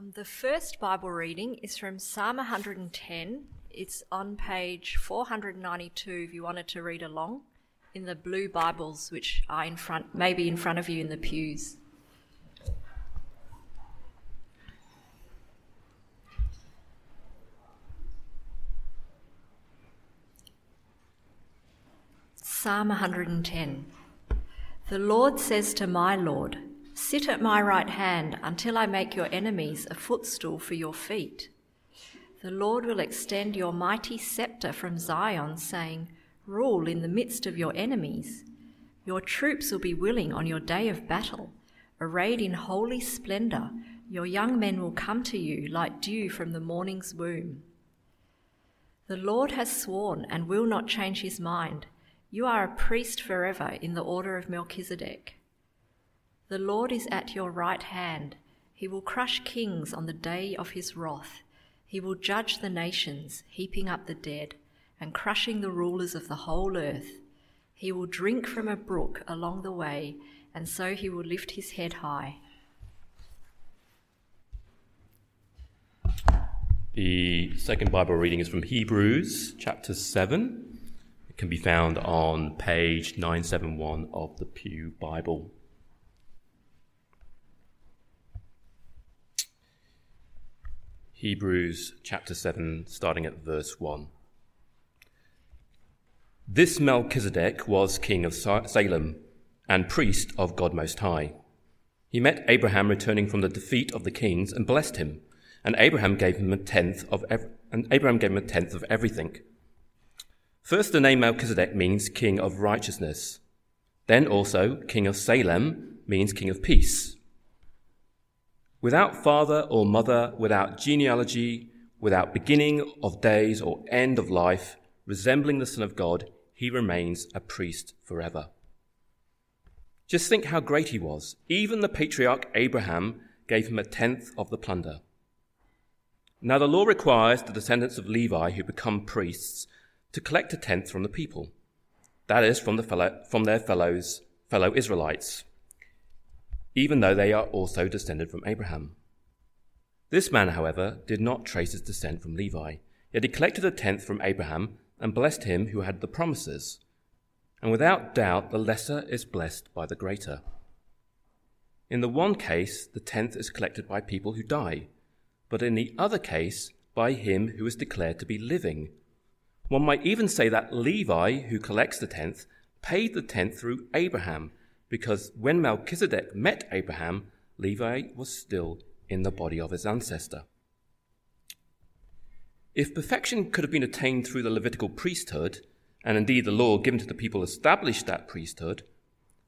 Um, the first Bible reading is from Psalm 110. It's on page 492 if you wanted to read along in the blue Bibles, which are in front, maybe in front of you in the pews. Psalm 110 The Lord says to my Lord, Sit at my right hand until I make your enemies a footstool for your feet. The Lord will extend your mighty scepter from Zion, saying, Rule in the midst of your enemies. Your troops will be willing on your day of battle. Arrayed in holy splendor, your young men will come to you like dew from the morning's womb. The Lord has sworn and will not change his mind. You are a priest forever in the order of Melchizedek. The Lord is at your right hand. He will crush kings on the day of his wrath. He will judge the nations, heaping up the dead and crushing the rulers of the whole earth. He will drink from a brook along the way, and so he will lift his head high. The second Bible reading is from Hebrews chapter 7. It can be found on page 971 of the Pew Bible. Hebrews chapter 7, starting at verse 1. This Melchizedek was king of Salem and priest of God Most High. He met Abraham returning from the defeat of the kings and blessed him, and Abraham gave him a tenth of ev- and Abraham gave him a tenth of everything. First, the name Melchizedek means king of righteousness. Then also, king of Salem means king of peace. Without father or mother, without genealogy, without beginning of days or end of life, resembling the Son of God, he remains a priest forever. Just think how great he was. Even the patriarch Abraham gave him a tenth of the plunder. Now, the law requires the descendants of Levi who become priests to collect a tenth from the people, that is, from, the fellow, from their fellows, fellow Israelites even though they are also descended from Abraham. This man, however, did not trace his descent from Levi, yet he collected a tenth from Abraham and blessed him who had the promises. And without doubt, the lesser is blessed by the greater. In the one case, the tenth is collected by people who die, but in the other case, by him who is declared to be living. One might even say that Levi, who collects the tenth, paid the tenth through Abraham because when Melchizedek met Abraham, Levi was still in the body of his ancestor. If perfection could have been attained through the Levitical priesthood, and indeed the law given to the people established that priesthood,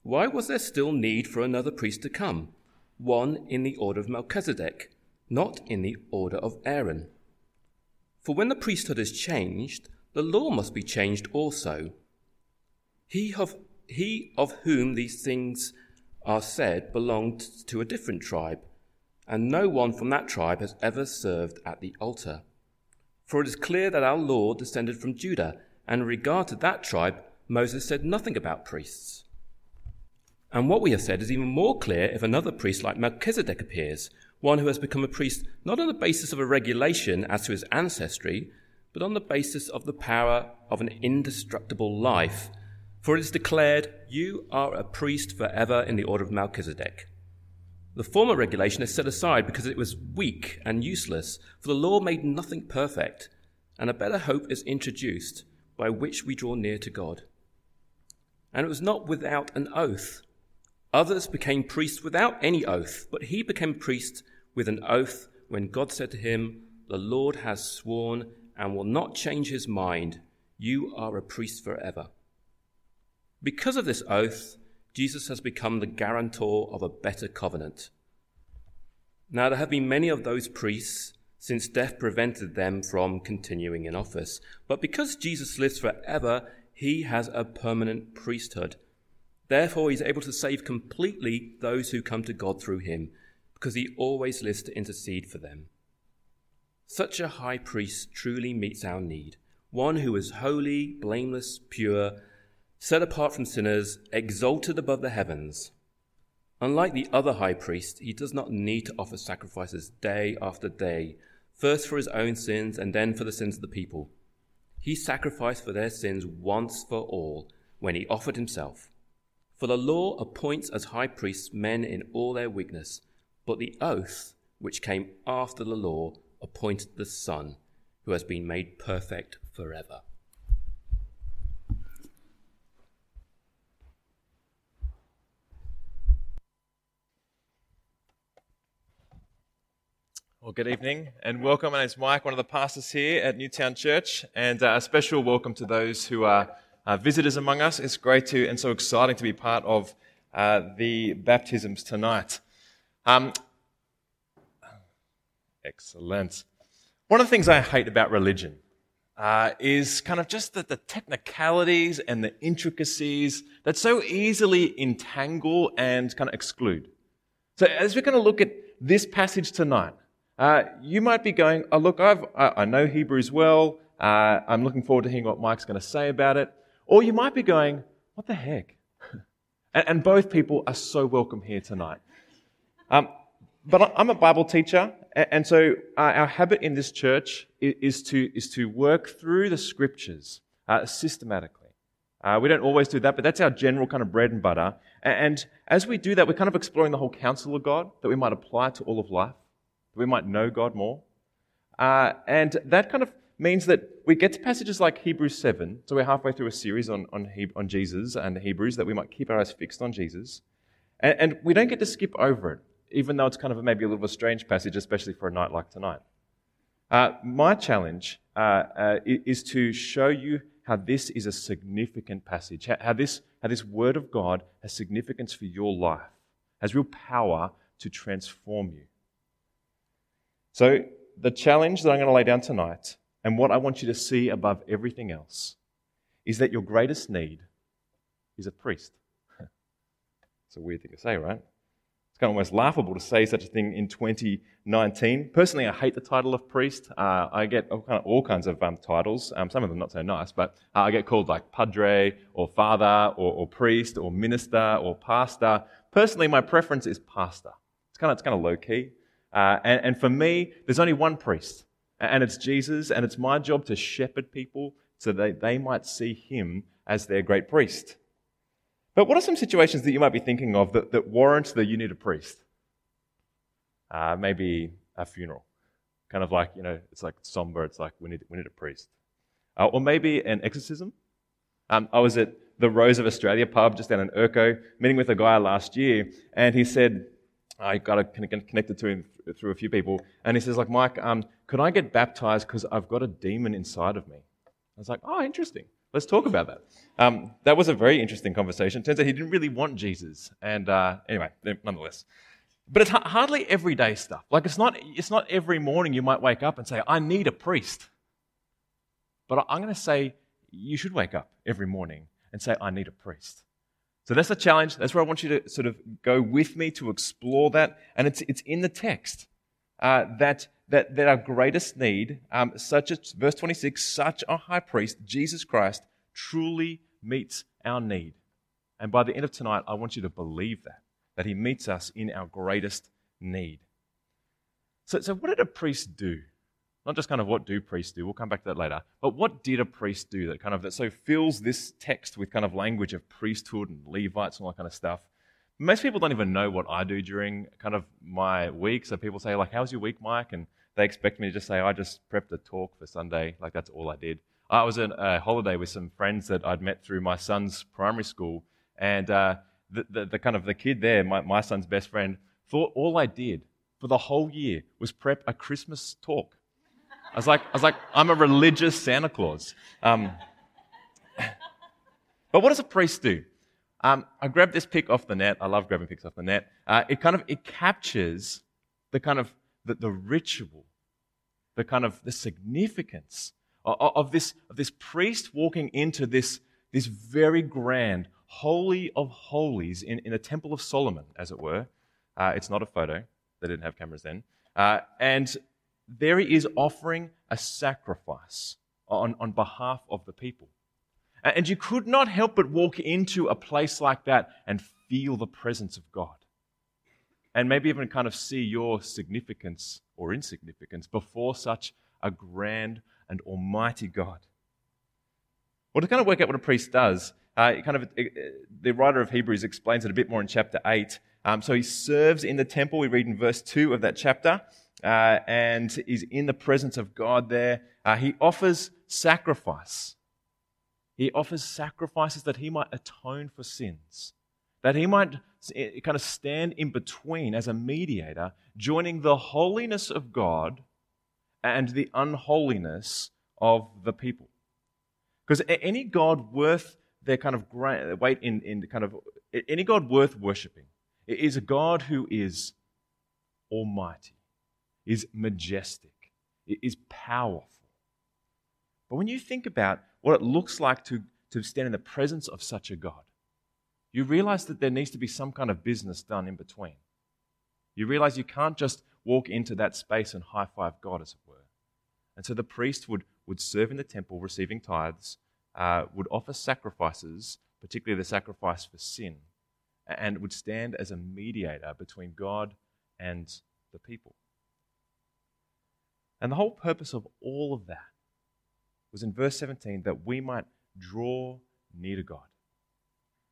why was there still need for another priest to come, one in the order of Melchizedek, not in the order of Aaron? For when the priesthood is changed, the law must be changed also. He of he of whom these things are said belonged to a different tribe, and no one from that tribe has ever served at the altar. For it is clear that our Lord descended from Judah, and in regard to that tribe, Moses said nothing about priests. And what we have said is even more clear if another priest like Melchizedek appears, one who has become a priest not on the basis of a regulation as to his ancestry, but on the basis of the power of an indestructible life for it is declared, You are a priest forever in the order of Melchizedek. The former regulation is set aside because it was weak and useless, for the law made nothing perfect, and a better hope is introduced by which we draw near to God. And it was not without an oath. Others became priests without any oath, but he became priest with an oath when God said to him, The Lord has sworn and will not change his mind. You are a priest forever. Because of this oath, Jesus has become the guarantor of a better covenant. Now, there have been many of those priests since death prevented them from continuing in office. But because Jesus lives forever, he has a permanent priesthood. Therefore, he's able to save completely those who come to God through him, because he always lives to intercede for them. Such a high priest truly meets our need, one who is holy, blameless, pure, set apart from sinners, exalted above the heavens. Unlike the other high priest, he does not need to offer sacrifices day after day, first for his own sins and then for the sins of the people. He sacrificed for their sins once for all when he offered himself. For the law appoints as high priests men in all their weakness, but the oath, which came after the law, appointed the Son, who has been made perfect forever. Well, good evening and welcome. My name is Mike, one of the pastors here at Newtown Church, and uh, a special welcome to those who are visitors among us. It's great to and so exciting to be part of uh, the baptisms tonight. Um, excellent. One of the things I hate about religion uh, is kind of just the, the technicalities and the intricacies that so easily entangle and kind of exclude. So, as we're going to look at this passage tonight, uh, you might be going, oh, look, I've, I, know Hebrews well. Uh, I'm looking forward to hearing what Mike's going to say about it. Or you might be going, what the heck? and, and, both people are so welcome here tonight. Um, but I'm a Bible teacher, and so uh, our habit in this church is to, is to work through the scriptures uh, systematically. Uh, we don't always do that, but that's our general kind of bread and butter. And as we do that, we're kind of exploring the whole counsel of God that we might apply to all of life that we might know God more. Uh, and that kind of means that we get to passages like Hebrews 7, so we're halfway through a series on, on, on Jesus and the Hebrews, that we might keep our eyes fixed on Jesus. And, and, we don't get to skip over it, even though it's kind of maybe a little bit of a strange passage, especially for a night like tonight. Uh, my challenge uh, uh is to show you how this is a significant passage, how this, how this Word of God has significance for your life, has real power to transform you. So, the challenge that I'm going to lay down tonight, and what I want you to see above everything else, is that your greatest need is a priest. it's a weird thing to say, right? It's kind of almost laughable to say such a thing in 2019. Personally, I hate the title of priest. Uh, I get all, kind of, all kinds of um, titles, um, some of them not so nice, but uh, I get called like padre or father or, or priest or minister or pastor. Personally, my preference is pastor. It's kind of, it's kind of low key. Uh, and, and for me, there's only one priest, and it's Jesus, and it's my job to shepherd people so that they might see him as their great priest. But what are some situations that you might be thinking of that, that warrant that you need a priest? Uh, maybe a funeral. Kind of like, you know, it's like somber, it's like we need, we need a priest. Uh, or maybe an exorcism. Um, I was at the Rose of Australia pub just down in Erko, meeting with a guy last year, and he said, I got connected to him through a few people, and he says, like, Mike, um, could I get baptized because I've got a demon inside of me? I was like, oh, interesting. Let's talk about that. Um, that was a very interesting conversation. Turns out he didn't really want Jesus, and uh, anyway, nonetheless. But it's hardly everyday stuff. Like it's not, it's not every morning you might wake up and say, I need a priest. But I'm going to say you should wake up every morning and say, I need a priest. So that's the challenge. That's where I want you to sort of go with me to explore that. And it's, it's in the text uh, that, that, that our greatest need, um, such as verse 26, such a high priest, Jesus Christ, truly meets our need. And by the end of tonight, I want you to believe that, that he meets us in our greatest need. So, so what did a priest do? Not just kind of what do priests do, we'll come back to that later, but what did a priest do that kind of that so fills this text with kind of language of priesthood and Levites and all that kind of stuff. Most people don't even know what I do during kind of my week. So people say, like, how's your week, Mike? And they expect me to just say, I just prepped a talk for Sunday. Like, that's all I did. I was on a holiday with some friends that I'd met through my son's primary school. And uh, the, the, the, kind of the kid there, my, my son's best friend, thought all I did for the whole year was prep a Christmas talk. I was like, I was like, I'm a religious Santa Claus. Um, but what does a priest do? Um, I grabbed this pic off the net. I love grabbing pics off the net. Uh, it kind of it captures the kind of the, the ritual, the kind of the significance of, of, this of this priest walking into this this very grand holy of holies in, in a temple of Solomon, as it were. Uh, it's not a photo. They didn't have cameras then. Uh, and there he is offering a sacrifice on, on behalf of the people. And you could not help but walk into a place like that and feel the presence of God. and maybe even kind of see your significance or insignificance before such a grand and almighty God. Well, to kind of work out what a priest does, uh, kind of the writer of Hebrews explains it a bit more in chapter 8. Um, so he serves in the temple. We read in verse 2 of that chapter, uh, and is in the presence of God there. Uh, he offers sacrifice. He offers sacrifices that he might atone for sins, that he might eh, kind of stand in between as a mediator, joining the holiness of God and the unholiness of the people. Because any God worth their kind of weight in, in kind of any God worth worshipping is a God who is almighty, is majestic, it is powerful. But when you think about what it looks like to, to stand in the presence of such a God, you realize that there needs to be some kind of business done in between. You realize you can't just walk into that space and high five God, as it were. And so the priest would, would serve in the temple, receiving tithes, uh, would offer sacrifices, particularly the sacrifice for sin, and would stand as a mediator between God and the people. And the whole purpose of all of that was in verse 17 that we might draw near to God.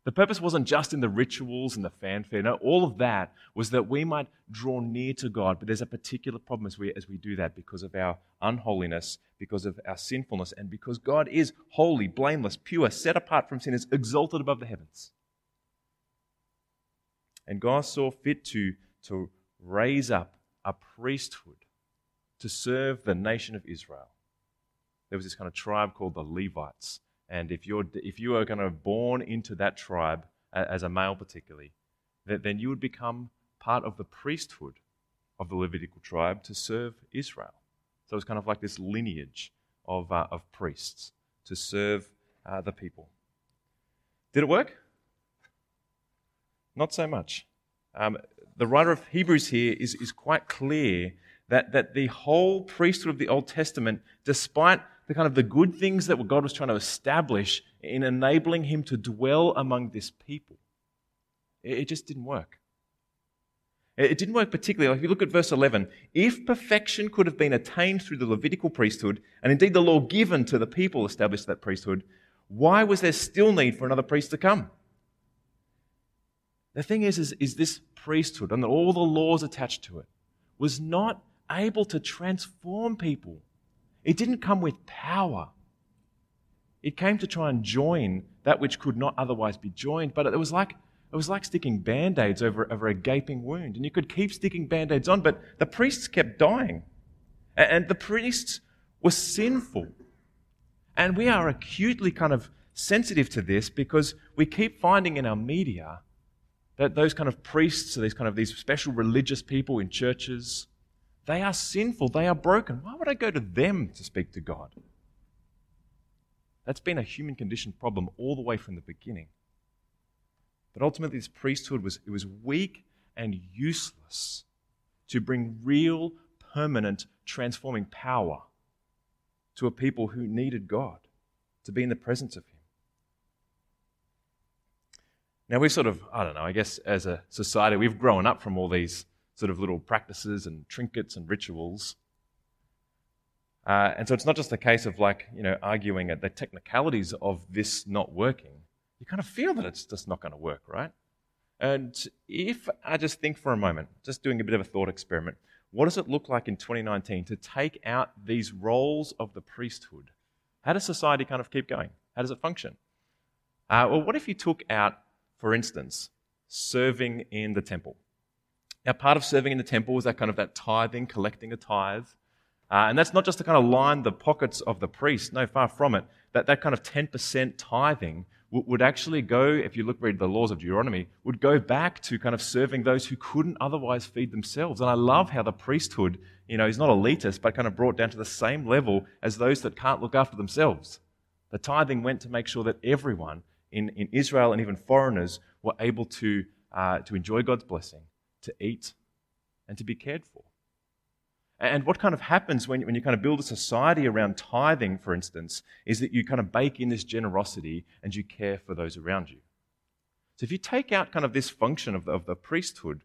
The purpose wasn't just in the rituals and the fanfare. No, all of that was that we might draw near to God. But there's a particular problem as we, as we do that because of our unholiness, because of our sinfulness, and because God is holy, blameless, pure, set apart from sinners, exalted above the heavens. And God saw fit to, to raise up a priesthood to serve the nation of Israel. There was this kind of tribe called the Levites and if, you're, if you are kind of born into that tribe, as a male particularly, then you would become part of the priesthood of the Levitical tribe to serve Israel. So it's kind of like this lineage of, uh, of priests to serve uh, the people. Did it work? Not so much. Um, the writer of Hebrews here is, is quite clear that, that the whole priesthood of the Old Testament, despite the kind of the good things that God was trying to establish in enabling him to dwell among this people. It just didn't work. It didn't work particularly. Like if you look at verse 11, if perfection could have been attained through the Levitical priesthood, and indeed the law given to the people established that priesthood, why was there still need for another priest to come? The thing is, is, is this priesthood and all the laws attached to it was not able to transform people it didn't come with power. It came to try and join that which could not otherwise be joined, but it was like it was like sticking band-aids over, over a gaping wound. And you could keep sticking band-aids on, but the priests kept dying. And the priests were sinful. And we are acutely kind of sensitive to this because we keep finding in our media that those kind of priests, or these kind of these special religious people in churches, they are sinful. They are broken. Why would I go to them to speak to God? That's been a human condition problem all the way from the beginning. But ultimately, this priesthood was, it was weak and useless to bring real, permanent, transforming power to a people who needed God, to be in the presence of Him. Now, we've sort of, I don't know, I guess as a society, we've grown up from all these sort of little practices and trinkets and rituals. Uh, and so it's not just a case of like, you know, arguing at the technicalities of this not working. You kind of feel that it's just not going to work, right? And if I just think for a moment, just doing a bit of a thought experiment, what does it look like in 2019 to take out these roles of the priesthood? How does society kind of keep going? How does it function? Uh, well, what if you took out, for instance, serving in the temple? Now, part of serving in the temple was that kind of that tithing, collecting a tithe. Uh, and that's not just to kind of line the pockets of the priest. No, far from it. That, that kind of 10% tithing would, would actually go, if you look read the laws of Deuteronomy, would go back to kind of serving those who couldn't otherwise feed themselves. And I love how the priesthood, you know, is not elitist, but kind of brought down to the same level as those that can't look after themselves. The tithing went to make sure that everyone in, in Israel and even foreigners were able to, uh, to enjoy God's blessing to eat, and to be cared for. And what kind of happens when, when you kind of build a society around tithing, for instance, is that you kind of bake in this generosity and you care for those around you. So if you take out kind of this function of the, of the priesthood,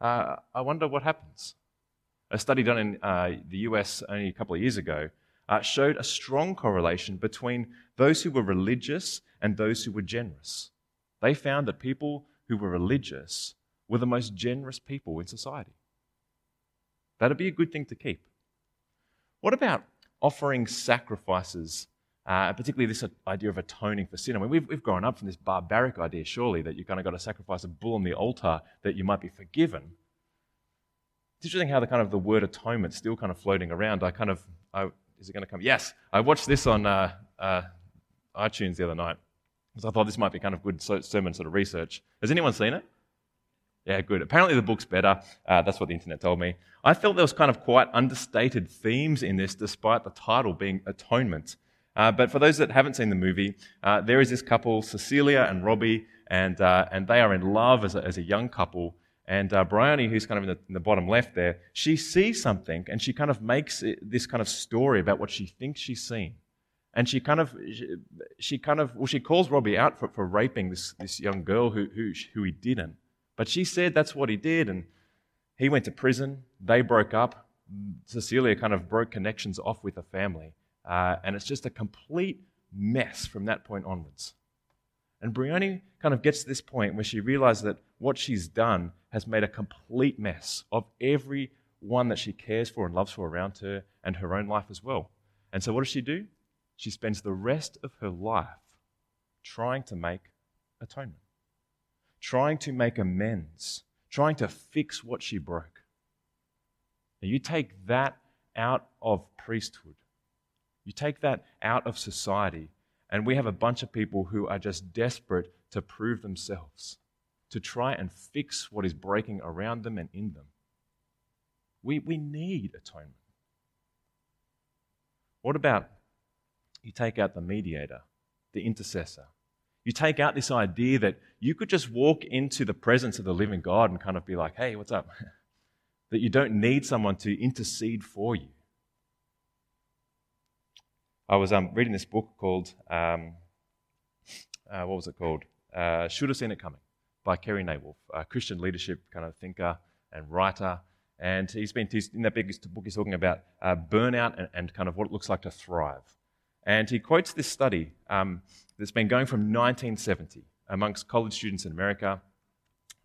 uh, I wonder what happens. A study done in uh, the US only a couple of years ago uh, showed a strong correlation between those who were religious and those who were generous. They found that people who were religious were the most generous people in society. That'd be a good thing to keep. What about offering sacrifices, uh, particularly this idea of atoning for sin? I mean, we've, we've grown up from this barbaric idea, surely, that you kind of got to sacrifice a bull on the altar that you might be forgiven. It's interesting how the kind of the word atonement still kind of floating around. I kind of, I, is it going to come? Yes, I watched this on uh, uh, iTunes the other night because I thought this might be kind of good sermon sort of research. Has anyone seen it? Yeah, good. Apparently the book's better. Uh, that's what the internet told me. I felt there was kind of quite understated themes in this, despite the title being Atonement. Uh, but for those that haven't seen the movie, uh, there is this couple, Cecilia and Robbie, and, uh, and they are in love as a, as a young couple. And uh, Bryony, who's kind of in the, in the, bottom left there, she sees something and she kind of makes it, this kind of story about what she thinks she's seen. And she kind of, she, she kind of, well, she calls Robbie out for, for raping this, this young girl who, who, who he didn't. But she said that's what he did, and he went to prison. They broke up. Cecilia kind of broke connections off with her family. Uh, and it's just a complete mess from that point onwards. And Bryony kind of gets to this point where she realizes that what she's done has made a complete mess of every one that she cares for and loves for around her and her own life as well. And so what does she do? She spends the rest of her life trying to make atonement trying to make amends, trying to fix what she broke. Now, you take that out of priesthood, you take that out of society, and we have a bunch of people who are just desperate to prove themselves, to try and fix what is breaking around them and in them. We, we need atonement. What about you take out the mediator, the intercessor, you take out this idea that you could just walk into the presence of the living God and kind of be like, hey, what's up? that you don't need someone to intercede for you. I was um, reading this book called, um, uh, what was it called? Uh, Should Have Seen It Coming by Carey Nieuwhof, a Christian leadership kind of thinker and writer. And he's been, in that big book, he's talking about uh, burnout and, and, kind of what it looks like to thrive. And he quotes this study um, that's been going from 1970 amongst college students in America.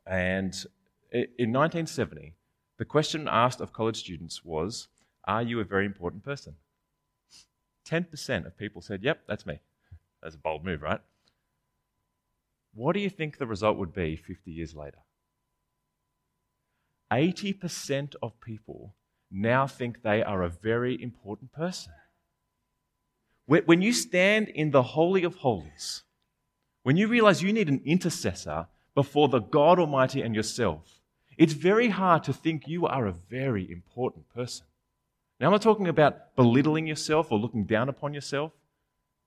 And in 1970, the question asked of college students was Are you a very important person? 10% of people said, Yep, that's me. That's a bold move, right? What do you think the result would be 50 years later? 80% of people now think they are a very important person. When you stand in the Holy of Holies, when you realize you need an intercessor before the God Almighty and yourself, it's very hard to think you are a very important person. Now, I'm not talking about belittling yourself or looking down upon yourself,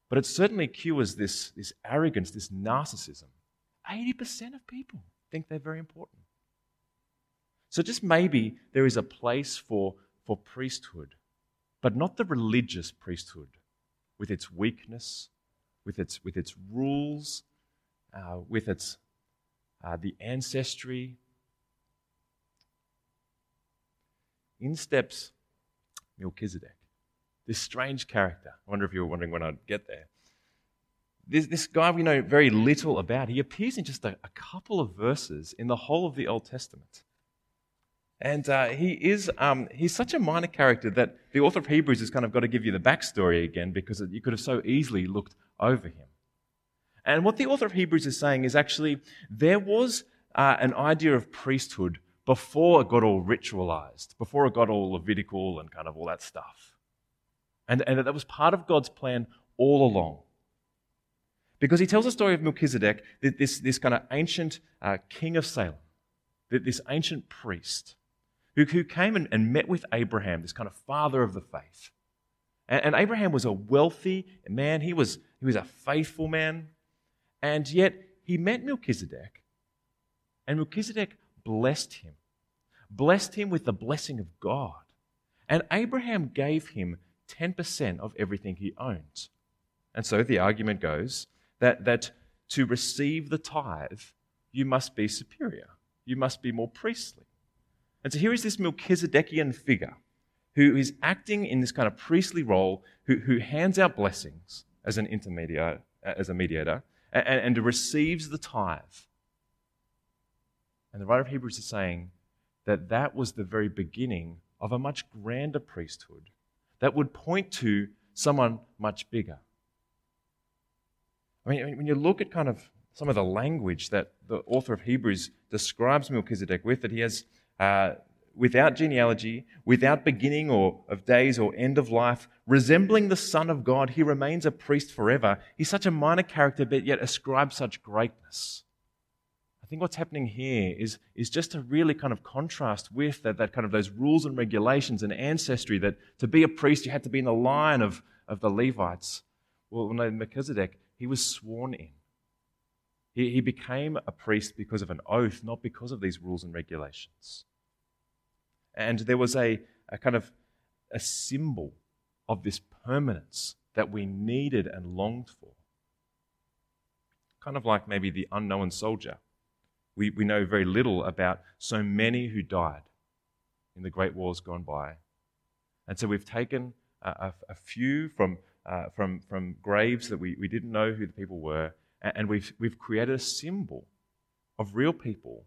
but it certainly cures this, this arrogance, this narcissism. 80% of people think they're very important. So, just maybe there is a place for, for priesthood, but not the religious priesthood with its weakness, with its, with its rules, uh, with its uh, the ancestry. In steps Melchizedek, this strange character. I wonder if you were wondering when I'd get there. This, this guy we know very little about. He appears in just a, a couple of verses in the whole of the Old Testament. And uh, he is um, he's such a minor character that the author of Hebrews has kind of got to give you the backstory again because you could have so easily looked over him. And what the author of Hebrews is saying is actually there was uh, an idea of priesthood before it got all ritualized, before it got all Levitical and kind of all that stuff. And, and that was part of God's plan all along. Because he tells the story of Melchizedek, this, this kind of ancient uh, king of Salem, this ancient priest who, who came and, and met with Abraham, this kind of father of the faith. And, and Abraham was a wealthy man, he was, he was a faithful man, and yet he met Melchizedek, and Melchizedek blessed him, blessed him with the blessing of God. And Abraham gave him 10% of everything he owns. And so the argument goes that, that to receive the tithe, you must be superior. You must be more priestly. And so here is this Melchizedekian figure who is acting in this kind of priestly role, who, who hands out blessings as an intermediary, as a mediator, and, and receives the tithe. And the writer of Hebrews is saying that that was the very beginning of a much grander priesthood that would point to someone much bigger. I mean, when you look at kind of some of the language that the author of Hebrews describes Melchizedek with, that he has uh, without genealogy, without beginning or of days or end of life, resembling the Son of God, he remains a priest forever. He's such a minor character, but yet ascribes such greatness. I think what's happening here is, is just a really kind of contrast with that, that kind of those rules and regulations and ancestry that to be a priest you had to be in the line of, of the Levites. Well, no, Melchizedek, he was sworn in. He, he became a priest because of an oath, not because of these rules and regulations. And there was a, a kind of a symbol of this permanence that we needed and longed for. Kind of like maybe the unknown soldier. We, we know very little about so many who died in the great wars gone by. And so we've taken a, a, a few from, uh, from, from graves that we, we didn't know who the people were, and, we've, we've created a symbol of real people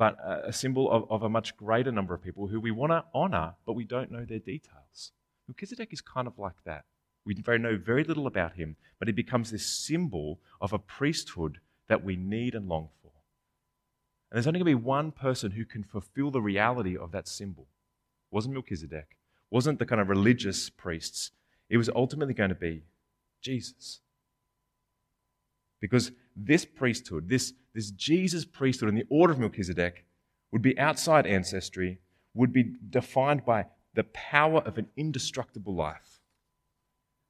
but a symbol of, of a much greater number of people who we want to honor, but we don't know their details. Melchizedek is kind of like that. We know very little about him, but he becomes this symbol of a priesthood that we need and long for. And there's only going to be one person who can fulfill the reality of that symbol. It wasn't Melchizedek, it wasn't the kind of religious priests. It was ultimately going to be Jesus. Because this priesthood, this, this Jesus priesthood in the order of Melchizedek, would be outside ancestry, would be defined by the power of an indestructible life,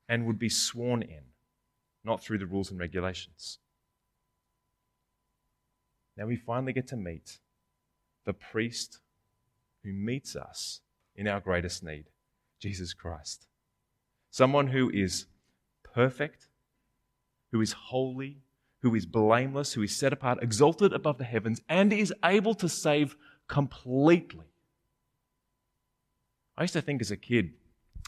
and would be sworn in, not through the rules and regulations. Now we finally get to meet the priest who meets us in our greatest need, Jesus Christ. Someone who is perfect, who is holy, who is blameless, who is set apart, exalted above the heavens, and is able to save completely. I used to think as a kid,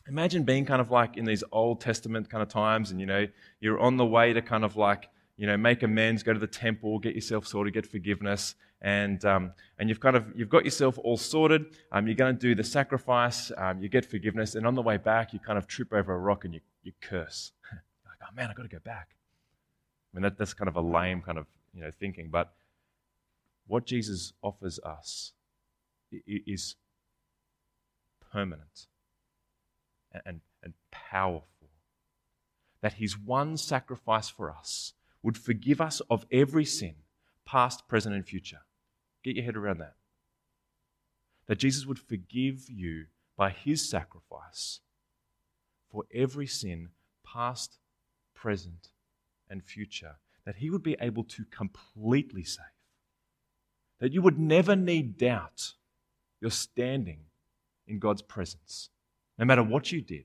imagine being kind of like in these Old Testament kind of times, and you know, you're on the way to kind of like, you know, make amends, go to the temple, get yourself sorted, get forgiveness, and um, and you've kind of you've got yourself all sorted. Um, you're going to do the sacrifice, um, you get forgiveness, and on the way back, you kind of trip over a rock and you you curse. like, oh man, I've got to go back. I mean, that, that's kind of a lame kind of you know thinking, but what Jesus offers us is permanent and, and powerful. That his one sacrifice for us would forgive us of every sin, past, present, and future. Get your head around that. That Jesus would forgive you by his sacrifice for every sin, past, present, and future, that He would be able to completely save. That you would never need doubt your standing in God's presence, no matter what you did,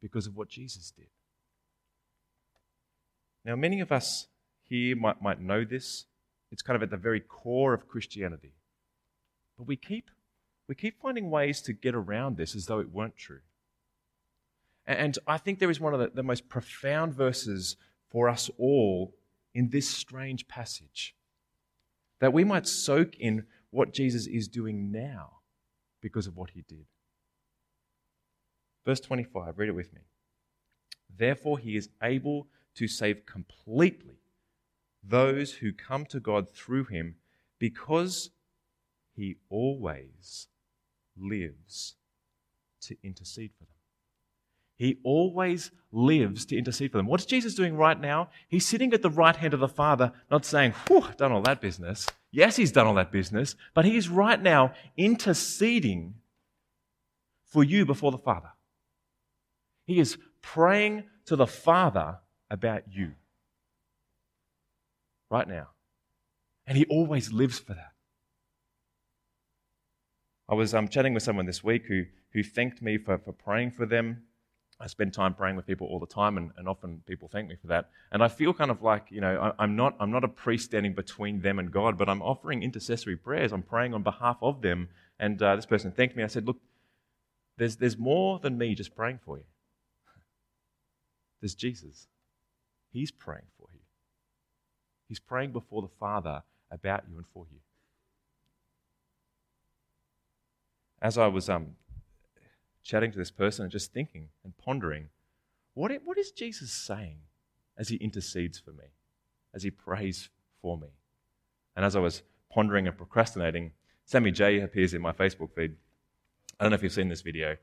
because of what Jesus did. Now, many of us here might, might know this. It's kind of at the very core of Christianity. But we keep, we keep finding ways to get around this as though it weren't true. And I think there is one of the, the most profound verses for us all in this strange passage. That we might soak in what Jesus is doing now because of what he did. Verse 25, read it with me. Therefore, he is able to save completely those who come to God through him because he always lives to intercede for them. He always lives to intercede for them. What's Jesus doing right now? He's sitting at the right hand of the Father, not saying, Whew, done all that business. Yes, he's done all that business, but he is right now interceding for you before the Father. He is praying to the Father about you right now. And he always lives for that. I was um, chatting with someone this week who, who thanked me for, for praying for them I spend time praying with people all the time, and, and often people thank me for that. And I feel kind of like, you know, I, am not, I'm not a priest standing between them and God, but I'm offering intercessory prayers. I'm praying on behalf of them. And uh, this person thanked me. I said, Look, there's, there's more than me just praying for you. There's Jesus. He's praying for you. He's praying before the Father about you and for you. As I was um, chatting to this person and just thinking and pondering, what, what is Jesus saying as he intercedes for me, as he prays for me? And as I was pondering and procrastinating, Sammy J appears in my Facebook feed. I don't know if you've seen this video.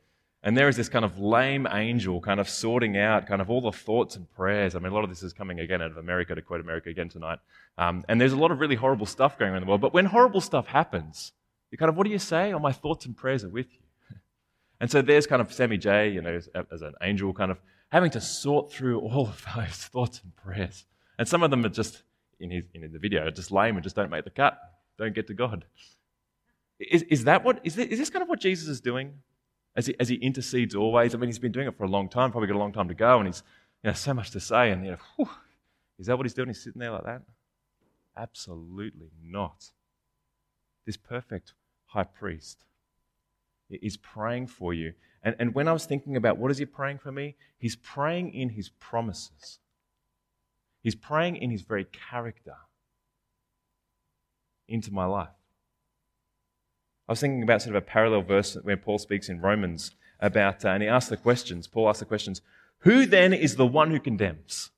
And there is this kind of lame angel kind of sorting out kind of all the thoughts and prayers. I mean, a lot of this is coming again out of America to quote America again tonight. Um, and there's a lot of really horrible stuff going on in the world. But when horrible stuff happens, you kind of, what do you say? Oh, my thoughts and prayers are with you. And so there's kind of Sammy J, you know, as, as an angel, kind of having to sort through all of those thoughts and prayers. And some of them are just, in, his, in the video, just lame and just don't make the cut, don't get to God. Is, is that what, is this, is this kind of what Jesus is doing? As he, as he intercedes always? I mean, he's been doing it for a long time, probably got a long time to go, and he's, you know, so much to say, and, you know, whew, is that what he's doing? He's sitting there like that? Absolutely not. This perfect high priest is praying for you. And, and when I was thinking about what is he praying for me, he's praying in his promises. He's praying in his very character into my life. I was thinking about sort of a parallel verse where Paul speaks in Romans about, uh, and he asks the questions, Paul asks the questions, who then is the one who condemns?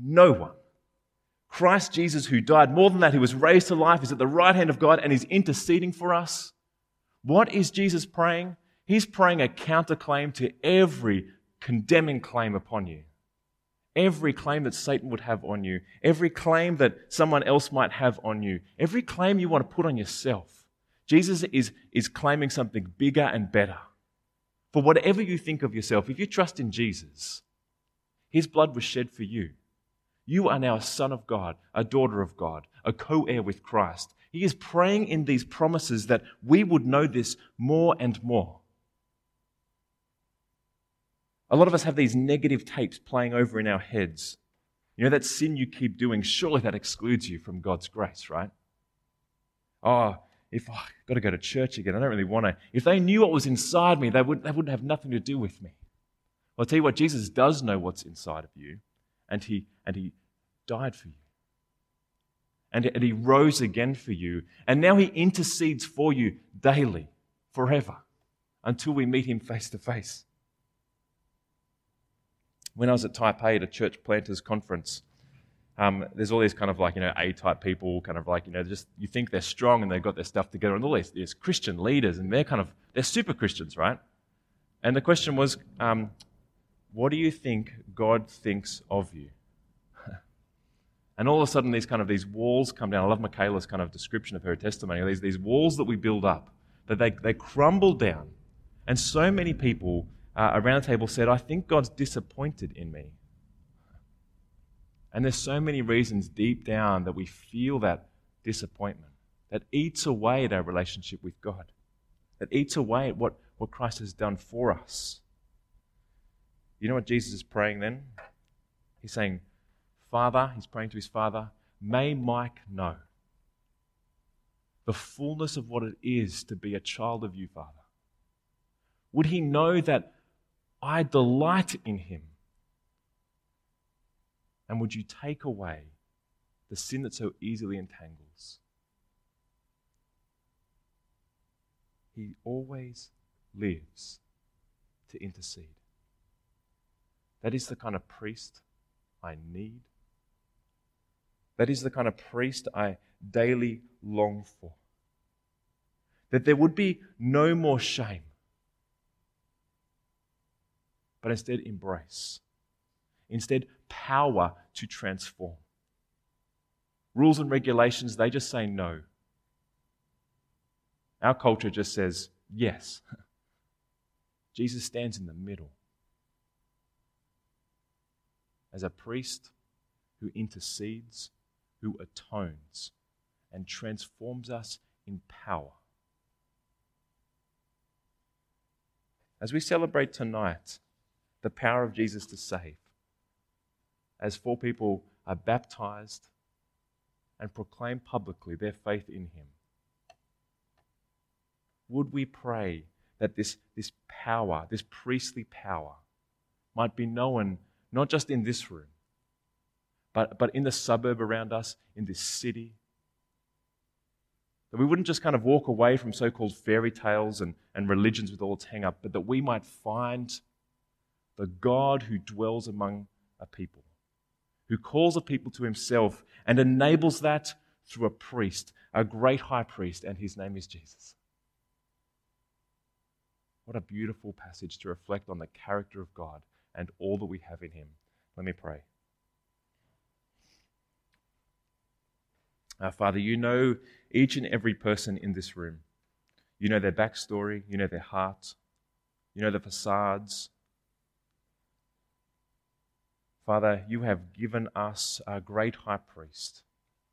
No one. Christ Jesus, who died, more than that, who was raised to life, is at the right hand of God and is interceding for us. What is Jesus praying? He's praying a counterclaim to every condemning claim upon you. Every claim that Satan would have on you, every claim that someone else might have on you, every claim you want to put on yourself. Jesus is, is claiming something bigger and better. For whatever you think of yourself, if you trust in Jesus, his blood was shed for you. You are now a son of God, a daughter of God, a co heir with Christ. He is praying in these promises that we would know this more and more. A lot of us have these negative tapes playing over in our heads. You know, that sin you keep doing, surely that excludes you from God's grace, right? Oh, if oh, I've got to go to church again, I don't really want to. If they knew what was inside me, they, would, they wouldn't have nothing to do with me. Well, I'll tell you what, Jesus does know what's inside of you, and he, and he died for you and, and he rose again for you. And now he intercedes for you daily, forever, until we meet him face to face. When I was at Taipei at a church planters conference, um, there's all these kind of like, you know, A type people, kind of like, you know, just you think they're strong and they've got their stuff together, and all these, these Christian leaders, and they're kind of, they're super Christians, right? And the question was, um, what do you think God thinks of you? And all of a sudden, these kind of these walls come down. I love Michaela's kind of description of her testimony. These, these walls that we build up, that they, they crumble down. And so many people uh, around the table said, I think God's disappointed in me. And there's so many reasons deep down that we feel that disappointment that eats away at our relationship with God, that eats away at what, what Christ has done for us. You know what Jesus is praying then? He's saying, Father, he's praying to his Father, may Mike know the fullness of what it is to be a child of you, Father. Would he know that I delight in him? And would you take away the sin that so easily entangles? He always lives to intercede. That is the kind of priest I need that is the kind of priest I daily long for. That there would be no more shame, but instead embrace. Instead, power to transform. Rules and regulations, they just say no. Our culture just says yes. Jesus stands in the middle as a priest who intercedes who atones and transforms us in power. As we celebrate tonight the power of Jesus to save, as four people are baptized and proclaim publicly their faith in him, would we pray that this, this power, this priestly power, might be known not just in this room, but, but in the suburb around us, in this city. That we wouldn't just kind of walk away from so called fairy tales and, and religions with all its hang up, but that we might find the God who dwells among a people, who calls a people to himself and enables that through a priest, a great high priest, and his name is Jesus. What a beautiful passage to reflect on the character of God and all that we have in him. Let me pray. Our Father, you know each and every person in this room. You know their backstory, you know their heart, you know the facades. Father, you have given us a great high priest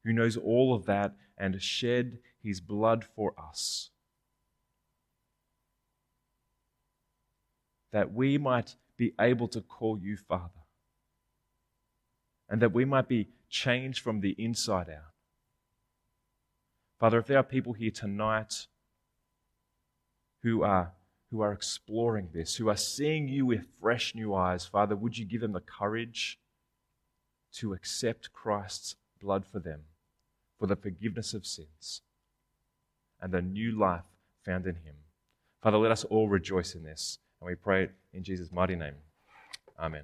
who knows all of that and shed his blood for us. That we might be able to call you Father. And that we might be changed from the inside out. Father, if there are people here tonight who are, who are exploring this, who are seeing you with fresh new eyes, Father, would you give them the courage to accept Christ's blood for them, for the forgiveness of sins, and the new life found in Him? Father, let us all rejoice in this, and we pray it in Jesus' mighty name. Amen.